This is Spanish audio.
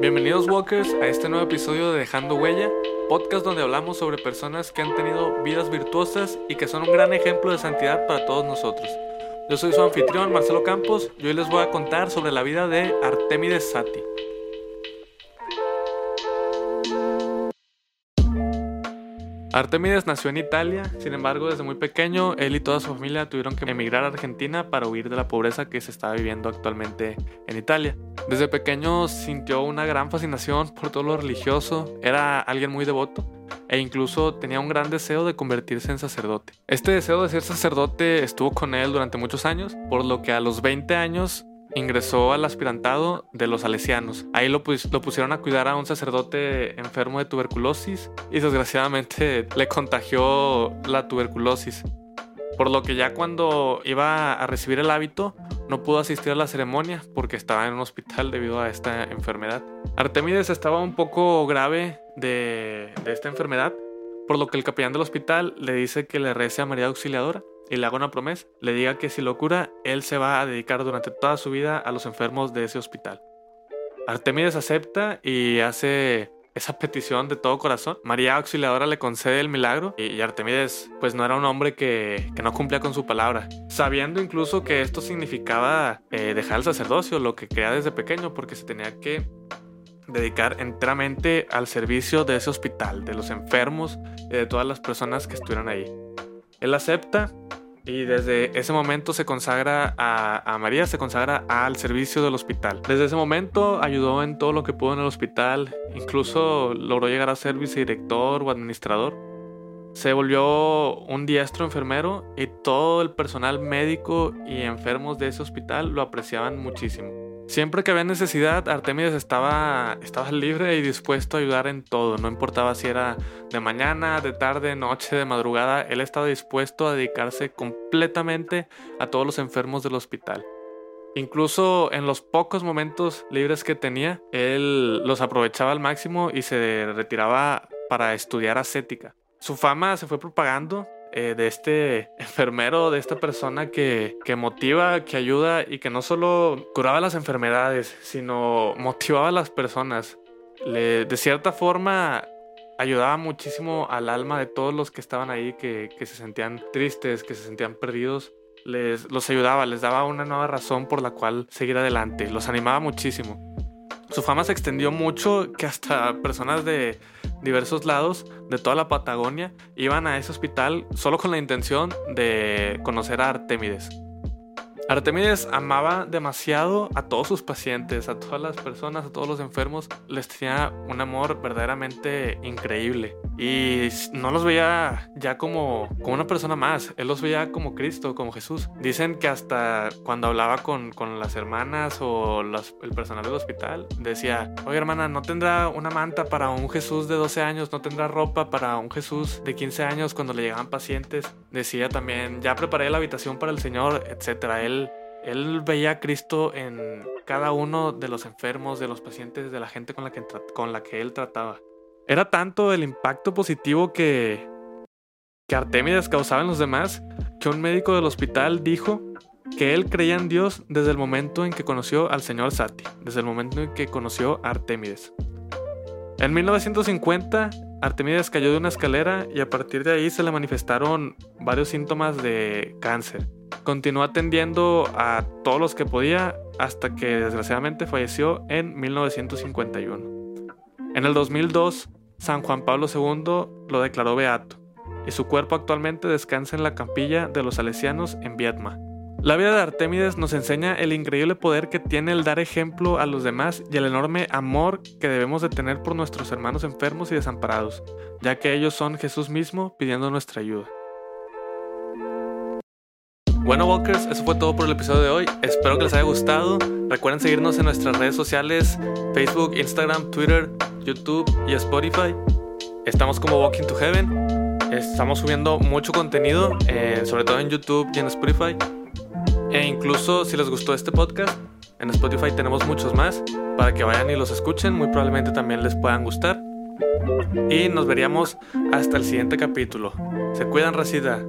Bienvenidos Walkers a este nuevo episodio de Dejando Huella, podcast donde hablamos sobre personas que han tenido vidas virtuosas y que son un gran ejemplo de santidad para todos nosotros. Yo soy su anfitrión Marcelo Campos y hoy les voy a contar sobre la vida de Artemides Sati. Artemides nació en Italia, sin embargo desde muy pequeño él y toda su familia tuvieron que emigrar a Argentina para huir de la pobreza que se estaba viviendo actualmente en Italia. Desde pequeño sintió una gran fascinación por todo lo religioso, era alguien muy devoto e incluso tenía un gran deseo de convertirse en sacerdote. Este deseo de ser sacerdote estuvo con él durante muchos años, por lo que a los 20 años ingresó al aspirantado de los salesianos. Ahí lo, pusieron a cuidar a un sacerdote enfermo de tuberculosis y desgraciadamente le contagió la tuberculosis. Por lo que ya cuando iba a recibir el hábito no pudo asistir a la ceremonia porque estaba en un hospital debido a esta enfermedad. Artemides estaba un poco grave de, de esta enfermedad, por lo que el capellán del hospital le dice que le rece a María Auxiliadora y una promesa, le diga que si lo cura, él se va a dedicar durante toda su vida a los enfermos de ese hospital. Artemides acepta y hace esa petición de todo corazón. María Auxiliadora le concede el milagro y Artemides pues no era un hombre que, no cumplía con su palabra, sabiendo incluso que esto significaba eh, dejar el sacerdocio, lo que creía desde pequeño, porque se tenía que dedicar enteramente al servicio de ese hospital, de los enfermos y de todas las personas que estuvieran ahí. Él acepta y desde ese momento se consagra a, María, se consagra al servicio del hospital. Desde ese momento ayudó en todo lo que pudo en el hospital, incluso logró llegar a ser vicedirector o administrador. Se volvió un diestro enfermero y todo el personal médico y enfermos de ese hospital lo apreciaban muchísimo. Siempre que había necesidad, Artemides estaba, estaba libre y dispuesto a ayudar en todo. No importaba si era de mañana, de tarde, noche, de madrugada, él estaba dispuesto a dedicarse completamente a todos los enfermos del hospital. Incluso en los pocos momentos libres que tenía, él los aprovechaba al máximo y se retiraba para estudiar ascética. Su fama se fue propagando eh, de este enfermero, de esta persona que, motiva, que ayuda y que no solo curaba las enfermedades, sino motivaba a las personas. Le, de cierta forma ayudaba muchísimo al alma de todos los que estaban ahí, que, se sentían tristes, que se sentían perdidos. Les, los ayudaba, les daba una nueva razón por la cual seguir adelante, los animaba muchísimo. Su fama se extendió mucho que hasta personas de diversos lados de toda la Patagonia iban a ese hospital solo con la intención de conocer a Artemides. Artemides amaba demasiado a todos sus pacientes, a todas las personas, a todos los enfermos. Les tenía un amor verdaderamente increíble. Y no los veía ya como, como una persona más. Él los veía como Cristo, como Jesús. Dicen que hasta cuando hablaba con, con las hermanas o el personal del hospital, decía, oye hermana, ¿no tendrá una manta para un Jesús de 12 años? ¿No tendrá ropa para un Jesús de 15 años cuando le llegaban pacientes? Decía también, ya preparé la habitación para el Señor, etc. Él él, veía a Cristo en cada uno de los enfermos, de los pacientes, de la gente con la que, él trataba. Era tanto el impacto positivo que, que Artemides causaba en los demás que un médico del hospital dijo que él creía en Dios desde el momento en que conoció al señor Sati, desde el momento en que conoció a Artemides. En 1950, Artemides cayó de una escalera y a partir de ahí se le manifestaron varios síntomas de cáncer. Continuó atendiendo a todos los que podía hasta que desgraciadamente falleció en 1951. En el 2002, San Juan Pablo II lo declaró beato y su cuerpo actualmente descansa en la capilla de los salesianos en Viedma. La vida de Artemides nos enseña el increíble poder que tiene el dar ejemplo a los demás y el enorme amor que debemos de tener por nuestros hermanos enfermos y desamparados, ya que ellos son Jesús mismo pidiendo nuestra ayuda. Bueno, Walkers, eso fue todo por el episodio de hoy. Espero que les haya gustado. Recuerden seguirnos en nuestras redes sociales: Facebook, Instagram, Twitter, YouTube y Spotify. Estamos como Walking to Heaven. Estamos subiendo mucho contenido, eh, sobre todo en YouTube y en Spotify. E incluso si les gustó este podcast, en Spotify tenemos muchos más para que vayan y los escuchen. Muy probablemente también les puedan gustar. Y nos veríamos hasta el siguiente capítulo. Se cuidan, Racida.